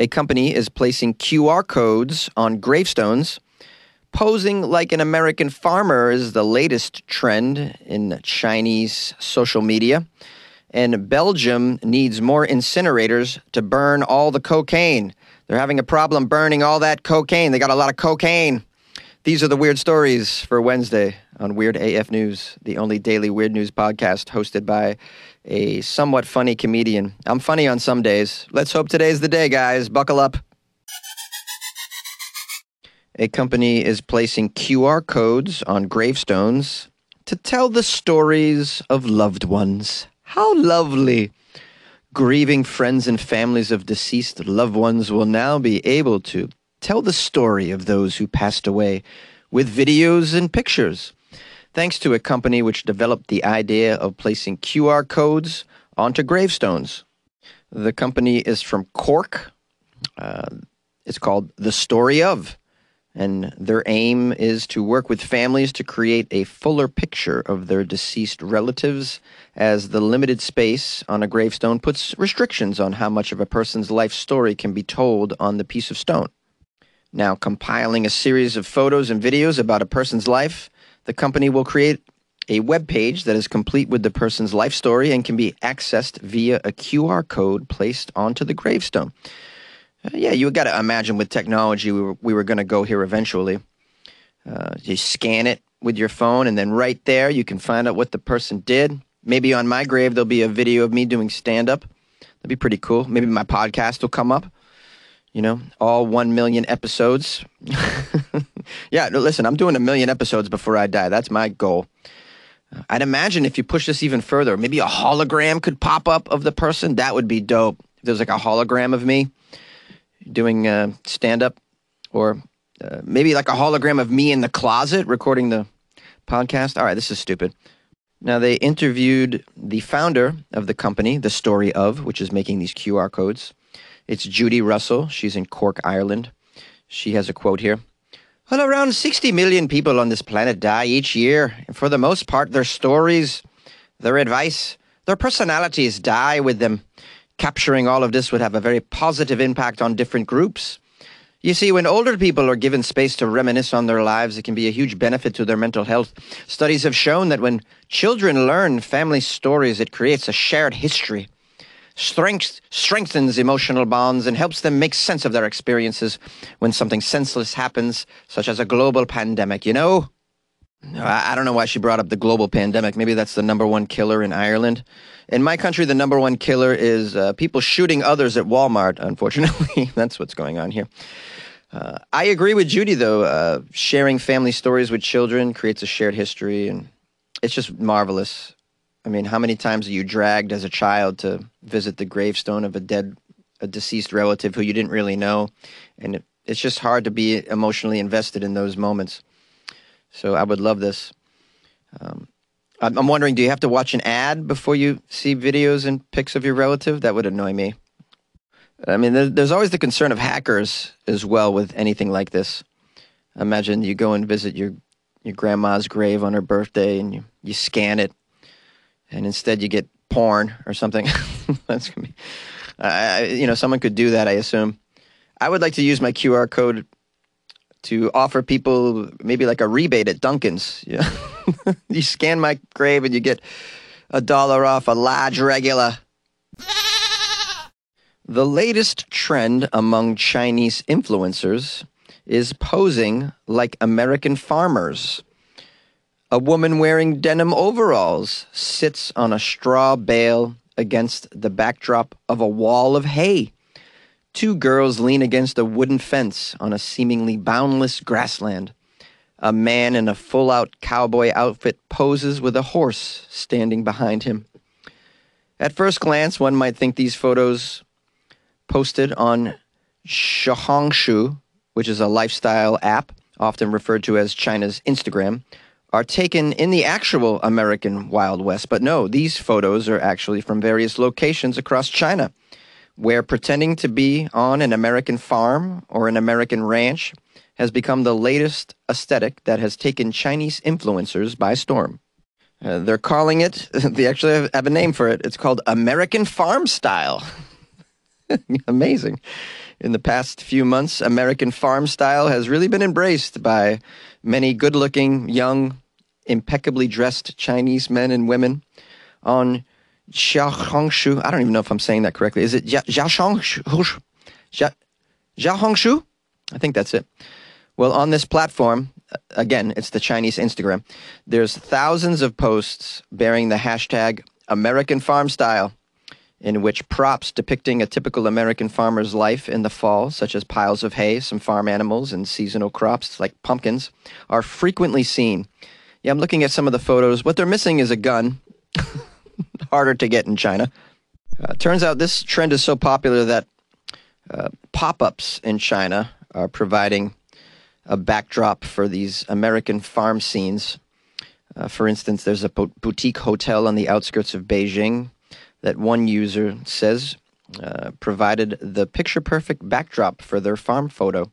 A company is placing QR codes on gravestones. Posing like an American farmer is the latest trend in Chinese social media. And Belgium needs more incinerators to burn all the cocaine. They're having a problem burning all that cocaine. They got a lot of cocaine. These are the weird stories for Wednesday on Weird AF News, the only daily weird news podcast hosted by a somewhat funny comedian. I'm funny on some days. Let's hope today's the day, guys. Buckle up. A company is placing QR codes on gravestones to tell the stories of loved ones. How lovely! Grieving friends and families of deceased loved ones will now be able to tell the story of those who passed away with videos and pictures. Thanks to a company which developed the idea of placing QR codes onto gravestones. The company is from Cork. Uh, it's called The Story of. And their aim is to work with families to create a fuller picture of their deceased relatives, as the limited space on a gravestone puts restrictions on how much of a person's life story can be told on the piece of stone. Now, compiling a series of photos and videos about a person's life, the company will create a web page that is complete with the person's life story and can be accessed via a QR code placed onto the gravestone. Uh, yeah, you got to imagine with technology, we were, we were going to go here eventually. Uh, you scan it with your phone, and then right there, you can find out what the person did. Maybe on my grave, there'll be a video of me doing stand up. That'd be pretty cool. Maybe my podcast will come up you know, all 1 million episodes. yeah, listen, I'm doing a million episodes before I die. That's my goal. I'd imagine if you push this even further, maybe a hologram could pop up of the person. That would be dope. If there's like a hologram of me doing uh, stand up, or uh, maybe like a hologram of me in the closet recording the podcast. All right, this is stupid. Now, they interviewed the founder of the company, The Story of, which is making these QR codes. It's Judy Russell. She's in Cork, Ireland. She has a quote here. Well, around 60 million people on this planet die each year. And for the most part, their stories, their advice, their personalities die with them. Capturing all of this would have a very positive impact on different groups. You see, when older people are given space to reminisce on their lives, it can be a huge benefit to their mental health. Studies have shown that when children learn family stories, it creates a shared history strength, strengthens emotional bonds and helps them make sense of their experiences when something senseless happens, such as a global pandemic, you know? I don't know why she brought up the global pandemic. Maybe that's the number one killer in Ireland. In my country, the number one killer is uh, people shooting others at Walmart, unfortunately. that's what's going on here. Uh, I agree with Judy, though. Uh, sharing family stories with children creates a shared history, and it's just marvelous. I mean, how many times are you dragged as a child to visit the gravestone of a dead, a deceased relative who you didn't really know? And it, it's just hard to be emotionally invested in those moments. So I would love this. Um, I'm wondering, do you have to watch an ad before you see videos and pics of your relative? That would annoy me. I mean, there's always the concern of hackers as well with anything like this. Imagine you go and visit your your grandma's grave on her birthday and you, you scan it and instead you get porn or something. That's gonna be, uh, you know, someone could do that. I assume. I would like to use my QR code to offer people maybe like a rebate at Dunkin's. Yeah, you scan my grave and you get a dollar off a large regular. The latest trend among Chinese influencers is posing like American farmers. A woman wearing denim overalls sits on a straw bale against the backdrop of a wall of hay. Two girls lean against a wooden fence on a seemingly boundless grassland. A man in a full out cowboy outfit poses with a horse standing behind him. At first glance, one might think these photos posted on Xiaohongshu, which is a lifestyle app, often referred to as China's Instagram, are taken in the actual American Wild West. But no, these photos are actually from various locations across China, where pretending to be on an American farm or an American ranch has become the latest aesthetic that has taken Chinese influencers by storm. Uh, they're calling it, they actually have, have a name for it. It's called American Farm Style. Amazing. In the past few months, American farm style has really been embraced by many good looking, young, impeccably dressed Chinese men and women on Xiaohongshu. I don't even know if I'm saying that correctly. Is it Xiaohongshu? Xiaohongshu? I think that's it. Well, on this platform, uh, again, it's the Chinese Instagram, there's thousands of posts bearing the hashtag American Farm Style, in which props depicting a typical American farmer's life in the fall, such as piles of hay, some farm animals, and seasonal crops like pumpkins, are frequently seen. Yeah, I'm looking at some of the photos. What they're missing is a gun. Harder to get in China. Uh, turns out this trend is so popular that uh, pop ups in China are providing a backdrop for these American farm scenes. Uh, for instance, there's a boutique hotel on the outskirts of Beijing that one user says uh, provided the picture perfect backdrop for their farm photo.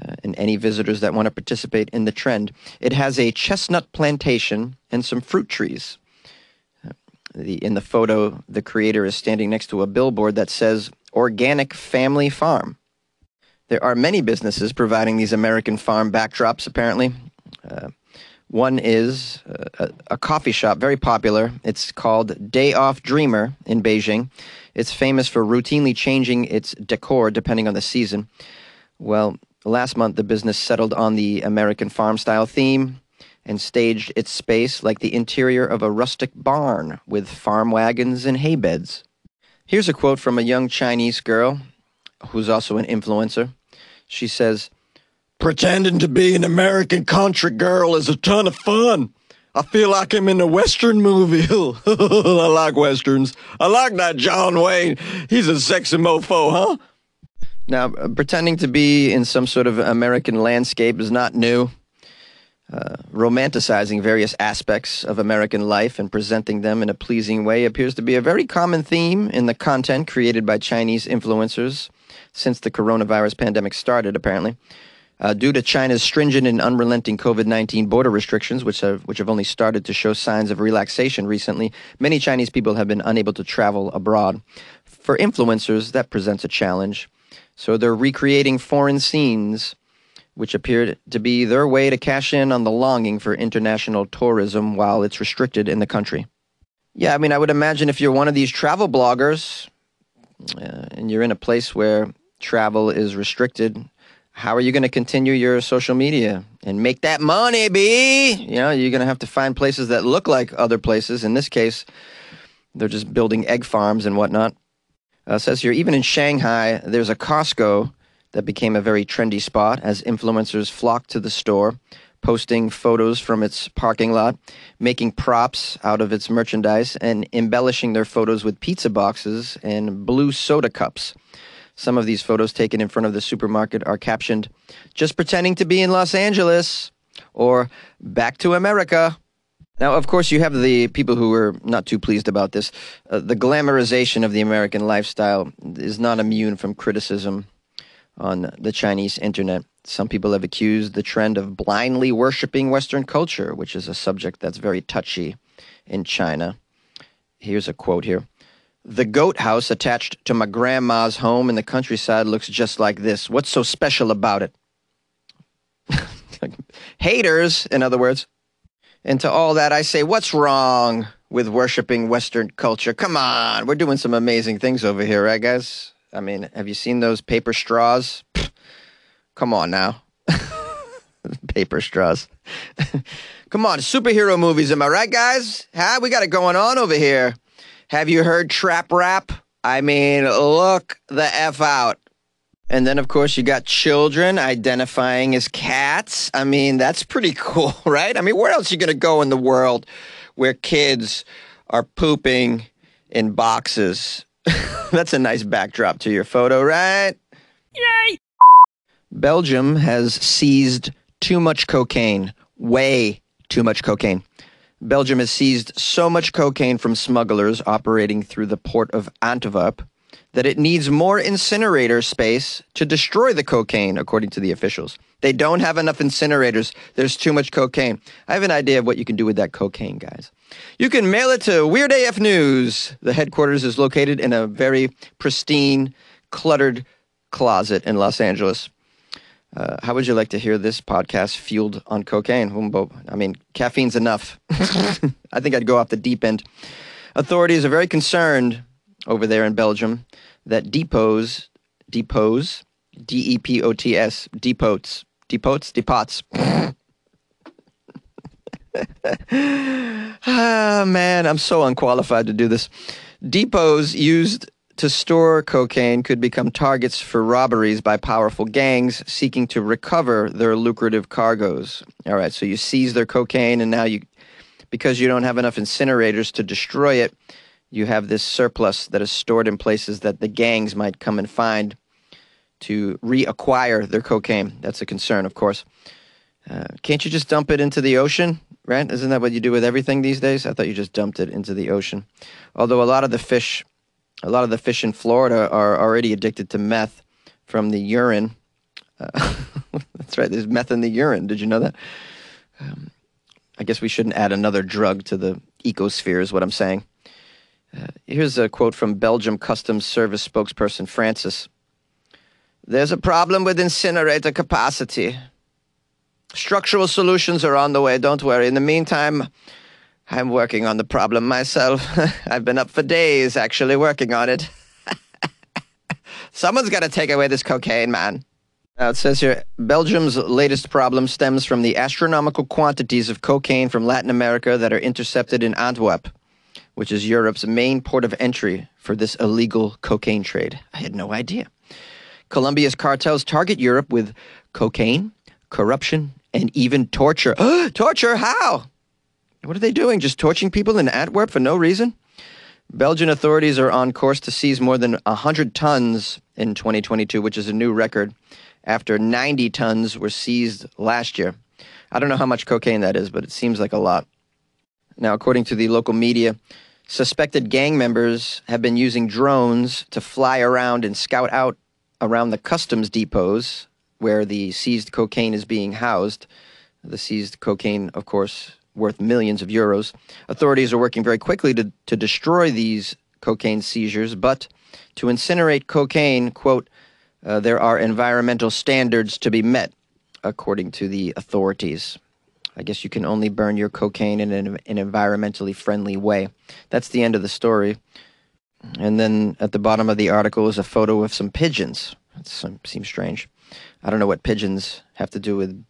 Uh, and any visitors that want to participate in the trend. It has a chestnut plantation and some fruit trees. Uh, the, in the photo, the creator is standing next to a billboard that says Organic Family Farm. There are many businesses providing these American farm backdrops, apparently. One is uh, a, a, coffee shop, very popular. It's called Day Off Dreamer in Beijing. It's famous for routinely changing its decor depending on the season. Well, last month the business settled on the American farm style theme and staged its space like the interior of a rustic barn with farm wagons and hay beds. Here's a quote from a young Chinese girl who's also an influencer. She says, Pretending to be an American country girl is a ton of fun. I feel like I'm in a Western movie. I like Westerns. I like that John Wayne. He's a sexy mofo, huh? Now, uh, pretending to be in some sort of American landscape is not new. Uh, romanticizing various aspects of American life and presenting them in a pleasing way appears to be a very common theme in the content created by Chinese influencers since the coronavirus pandemic started, apparently. Uh, due to China's stringent and unrelenting COVID 19 border restrictions, which have, which have only started to show signs of relaxation recently, many Chinese people have been unable to travel abroad. For influencers, that presents a challenge. So they're recreating foreign scenes, which appear to be their way to cash in on the longing for international tourism while it's restricted in the country. Yeah, I mean, I would imagine if you're one of these travel bloggers uh, and you're in a place where travel is restricted, how are you going to continue your social media and make that money, B? You know, you're going to have to find places that look like other places. In this case, they're just building egg farms and whatnot. Uh, says here, even in Shanghai, there's a Costco that became a very trendy spot as influencers flocked to the store, posting photos from its parking lot, making props out of its merchandise, and embellishing their photos with pizza boxes and blue soda cups. Some of these photos taken in front of the supermarket are captioned, just pretending to be in Los Angeles or back to America. Now, of course, you have the people who are not too pleased about this. Uh, the glamorization of the American lifestyle is not immune from criticism on the Chinese internet. Some people have accused the trend of blindly worshiping Western culture, which is a subject that's very touchy in China. Here's a quote here. The goat house attached to my grandma's home in the countryside looks just like this. What's so special about it? Haters, in other words. And to all that, I say, what's wrong with worshiping Western culture? Come on, we're doing some amazing things over here, right, guys? I mean, have you seen those paper straws? Pfft, come on now. paper straws. come on, superhero movies, am I right, guys? Huh? We got it going on over here. Have you heard trap rap? I mean, look the F out. And then, of course, you got children identifying as cats. I mean, that's pretty cool, right? I mean, where else are you going to go in the world where kids are pooping in boxes? that's a nice backdrop to your photo, right? Yay! Belgium has seized too much cocaine, way too much cocaine. Belgium has seized so much cocaine from smugglers operating through the port of Antwerp that it needs more incinerator space to destroy the cocaine, according to the officials. They don't have enough incinerators. There's too much cocaine. I have an idea of what you can do with that cocaine, guys. You can mail it to Weird AF News. The headquarters is located in a very pristine cluttered closet in Los Angeles. Uh, how would you like to hear this podcast fueled on cocaine? I mean, caffeine's enough. I think I'd go off the deep end. Authorities are very concerned over there in Belgium that depots, depots, D E P O T S, depots, depots, depots. ah, man, I'm so unqualified to do this. Depots used to store cocaine could become targets for robberies by powerful gangs seeking to recover their lucrative cargoes. All right, so you seize their cocaine, and now you, because you don't have enough incinerators to destroy it, you have this surplus that is stored in places that the gangs might come and find to reacquire their cocaine. That's a concern, of course. Uh, can't you just dump it into the ocean? Right? Isn't that what you do with everything these days? I thought you just dumped it into the ocean. Although a lot of the fish, a lot of the fish in Florida are already addicted to meth from the urine. Uh, that's right. There's meth in the urine. Did you know that? Um, I guess we shouldn't add another drug to the ecosphere, is what I'm saying. Uh, here's a quote from Belgium Customs Service spokesperson Francis. There's a problem with incinerator capacity. Structural solutions are on the way, don't worry. In the meantime, I'm working on the problem myself. I've been up for days actually working on it. Someone's got to take away this cocaine, man. Now it says here Belgium's latest problem stems from the astronomical quantities of cocaine from Latin America that are intercepted in Antwerp, which is Europe's main port of entry for this illegal cocaine trade. I had no idea. Colombia's cartels target Europe with cocaine, corruption, and even torture. torture? How? What are they doing? Just torching people in Antwerp for no reason? Belgian authorities are on course to seize more than 100 tons in 2022, which is a new record, after 90 tons were seized last year. I don't know how much cocaine that is, but it seems like a lot. Now, according to the local media, suspected gang members have been using drones to fly around and scout out around the customs depots where the seized cocaine is being housed. The seized cocaine, of course, worth millions of euros. Authorities are working very quickly to, to destroy these cocaine seizures, but to incinerate cocaine, quote, uh, there are environmental standards to be met, according to the authorities. I guess you can only burn your cocaine in an, an environmentally friendly way. That's the end of the story. And then at the bottom of the article is a photo of some pigeons. That seems strange. I don't know what pigeons have to do with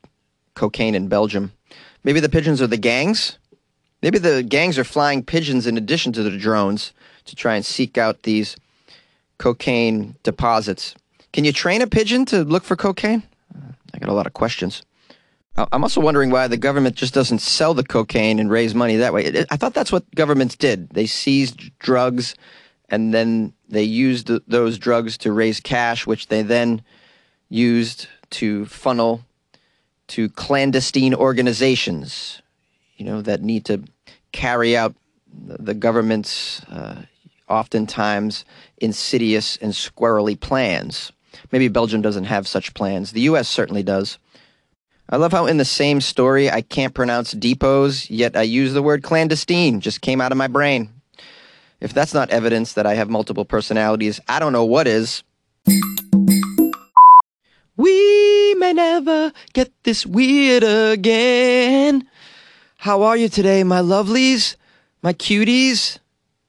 cocaine in Belgium. Maybe the pigeons are the gangs? Maybe the gangs are flying pigeons in addition to the drones to try and seek out these cocaine deposits. Can you train a pigeon to look for cocaine? I got a lot of questions. I'm also wondering why the government just doesn't sell the cocaine and raise money that way. I thought that's what governments did. They seized drugs and then they used those drugs to raise cash, which they then used to funnel to clandestine organizations, you know, that need to carry out the government's uh, oftentimes insidious and squirrely plans. Maybe Belgium doesn't have such plans. The U.S. certainly does. I love how in the same story I can't pronounce depots, yet I use the word clandestine. Just came out of my brain. If that's not evidence that I have multiple personalities, I don't know what is. We may never get this weird again. How are you today, my lovelies? My cuties?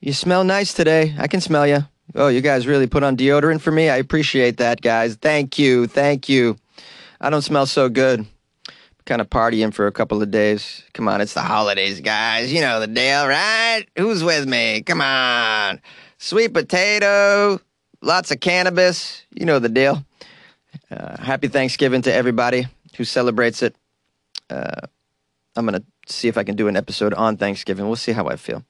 You smell nice today. I can smell you. Oh, you guys really put on deodorant for me? I appreciate that, guys. Thank you. Thank you. I don't smell so good. Kind of partying for a couple of days. Come on, it's the holidays, guys. You know the deal, right? Who's with me? Come on. Sweet potato, lots of cannabis. You know the deal. Uh, happy Thanksgiving to everybody who celebrates it. Uh, I'm going to see if I can do an episode on Thanksgiving. We'll see how I feel.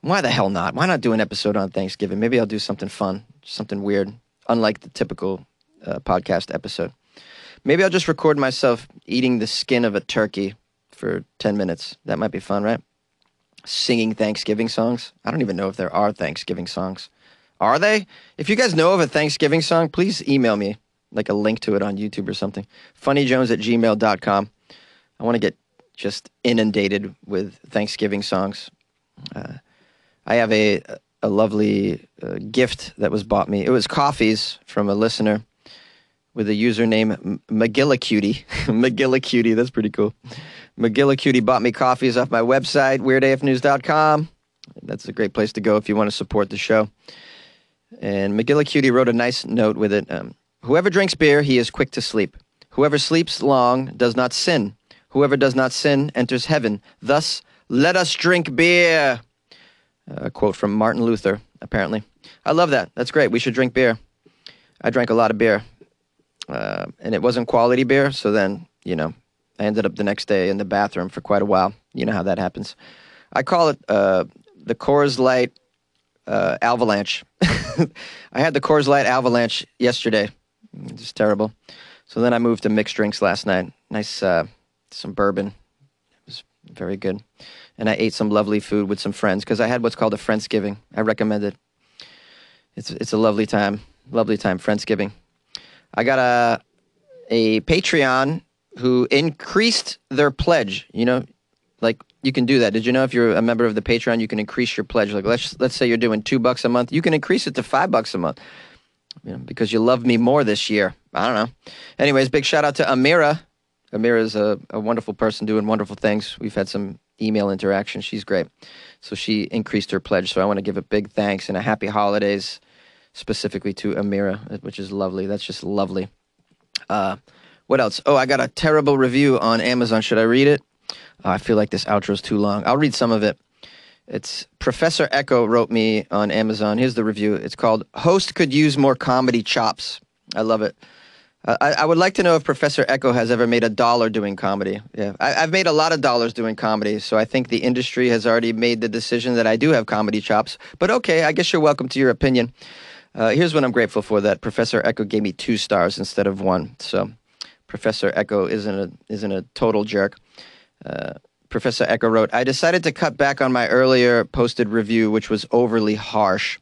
Why the hell not? Why not do an episode on Thanksgiving? Maybe I'll do something fun, something weird, unlike the typical uh, podcast episode. Maybe I'll just record myself eating the skin of a turkey for 10 minutes. That might be fun, right? Singing Thanksgiving songs. I don't even know if there are Thanksgiving songs. Are they? If you guys know of a Thanksgiving song, please email me like a link to it on YouTube or something. Funnyjones at gmail.com. I want to get just inundated with Thanksgiving songs. Uh, I have a, a lovely uh, gift that was bought me. It was coffees from a listener with a username McGillicutie. McGillicutie, that's pretty cool. McGillicutie bought me coffees off my website, weirdafnews.com. That's a great place to go if you want to support the show. And McGillicutie wrote a nice note with it. Um, Whoever drinks beer, he is quick to sleep. Whoever sleeps long does not sin. Whoever does not sin enters heaven. Thus, let us drink beer. A quote from Martin Luther, apparently. I love that. That's great. We should drink beer. I drank a lot of beer. Uh, and it wasn't quality beer, so then, you know, I ended up the next day in the bathroom for quite a while. You know how that happens. I call it uh, the Coors Light uh, Avalanche. I had the Coors Light Avalanche yesterday. Just terrible. So then I moved to mixed drinks last night. Nice, uh, some bourbon. It was very good. And I ate some lovely food with some friends because I had what's called a Friendsgiving. I recommend it. It's it's a lovely time, lovely time. Friendsgiving. I got a a Patreon who increased their pledge. You know, like you can do that. Did you know if you're a member of the Patreon, you can increase your pledge? Like let's let's say you're doing two bucks a month, you can increase it to five bucks a month. You know, because you love me more this year. I don't know. Anyways, big shout out to Amira. Amira is a, a wonderful person doing wonderful things. We've had some email interaction. She's great. So she increased her pledge. So I want to give a big thanks and a happy holidays specifically to Amira, which is lovely. That's just lovely. Uh, what else? Oh, I got a terrible review on Amazon. Should I read it? Oh, I feel like this outro is too long. I'll read some of it. It's Professor Echo wrote me on Amazon. Here's the review. It's called "Host Could Use More Comedy Chops." I love it. Uh, I, I, would like to know if Professor Echo has ever made a dollar doing comedy. Yeah, I, have made a lot of dollars doing comedy, so I think the industry has already made the decision that I do have comedy chops. But okay, I guess you're welcome to your opinion. Uh, here's what I'm grateful for: that Professor Echo gave me two stars instead of one. So Professor Echo isn't a isn't a total jerk. Uh, Professor Echo wrote, I decided to cut back on my earlier posted review, which was overly harsh.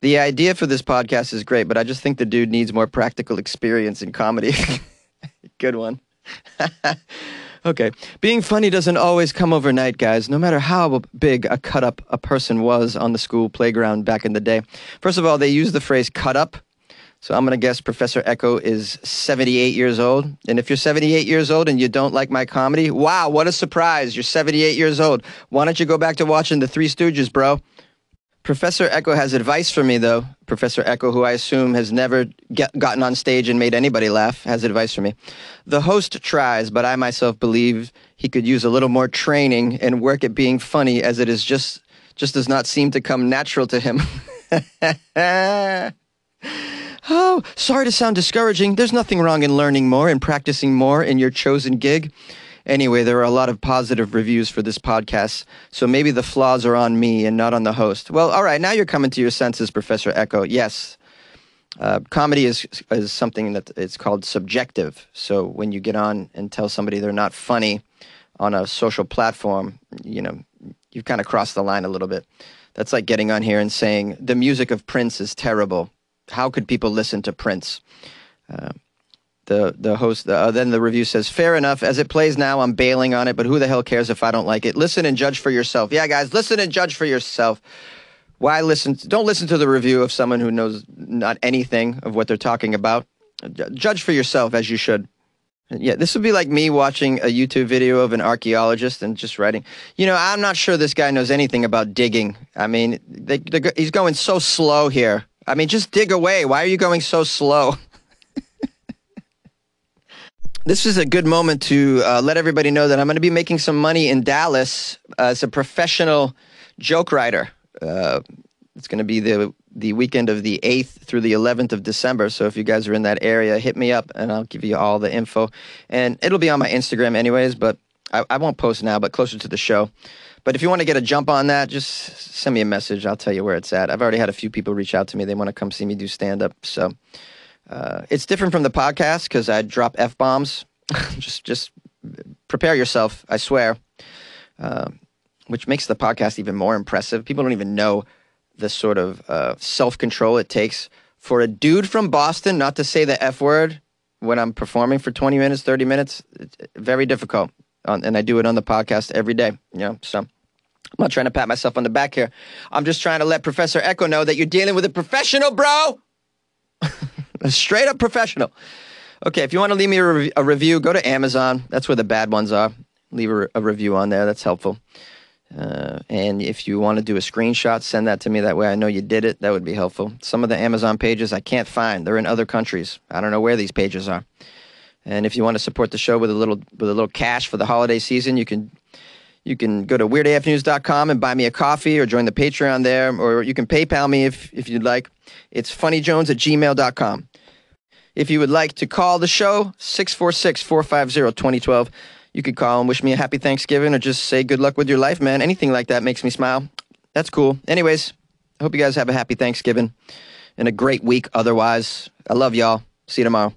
The idea for this podcast is great, but I just think the dude needs more practical experience in comedy. Good one. okay. Being funny doesn't always come overnight, guys, no matter how big a cut up a person was on the school playground back in the day. First of all, they use the phrase cut up so I'm going to guess Professor Echo is 78 years old. And if you're 78 years old and you don't like my comedy, wow, what a surprise. You're 78 years old. Why don't you go back to watching The Three Stooges, bro? Professor Echo has advice for me, though. Professor Echo, who I assume has never get, gotten on stage and made anybody laugh, has advice for me. The host tries, but I myself believe he could use a little more training and work at being funny, as it is just just does not seem to come natural to him. Oh, sorry to sound discouraging. There's nothing wrong in learning more and practicing more in your chosen gig. Anyway, there are a lot of positive reviews for this podcast, so maybe the flaws are on me and not on the host. Well, all right, now you're coming to your senses, Professor Echo. Yes, uh, comedy is is something that it's called subjective. So when you get on and tell somebody they're not funny on a social platform, you know, you've kind of crossed the line a little bit. That's like getting on here and saying the music of Prince is terrible how could people listen to Prince? Uh, the the host uh, then the review says fair enough. As it plays now i'm bailing on it but who the hell cares if i don't like it? Listen and judge for yourself. Yeah guys listen and judge for yourself. Why listen don't listen to the review of someone who knows not anything of what they're talking about. Judge for yourself as you should. Yeah this would be like me watching a youtube video of an archaeologist and just writing. You know i'm not sure this guy knows anything about digging. I mean they, he's going so slow here I mean, just dig away. Why are you going so slow? this is a good moment to uh, let everybody know that I'm going to be making some money in Dallas as a professional joke writer. Uh, it's going to be the the weekend of the 8th through the 11th of December. So if you guys are in that area, hit me up and I'll give you all the info. And it'll be on my Instagram anyways, but I, I won't post now, but closer to the show. But if you want to get a jump on that, just send me a message. I'll tell you where it's at. I've already had a few people reach out to me. They want to come see me do stand up. So uh, it's different from the podcast because I drop f bombs. just just prepare yourself. I swear. Uh, which makes the podcast even more impressive. People don't even know the sort of uh, self control it takes for a dude from Boston not to say the f word when I'm performing for 20 minutes, 30 minutes. It's very difficult. and I do it on the podcast every day. You know, so I'm not trying to pat myself on the back here. I'm just trying to let Professor Echo know that you're dealing with a professional, bro. a straight up professional. Okay, if you want to leave me a, a, review, go to Amazon. That's where the bad ones are. Leave a, a review on there. That's helpful. Uh, and if you want to do a screenshot, send that to me. That way I know you did it. That would be helpful. Some of the Amazon pages I can't find. They're in other countries. I don't know where these pages are. And if you want to support the show with a little with a little cash for the holiday season, you can you can go to weirdafnews.com and buy me a coffee or join the Patreon there, or you can PayPal me if, if you'd like. It's funnyjones at gmail.com. If you would like to call the show, 646 450 2012. You could call and wish me a happy Thanksgiving or just say good luck with your life, man. Anything like that makes me smile. That's cool. Anyways, I hope you guys have a happy Thanksgiving and a great week otherwise. I love y'all. See you tomorrow.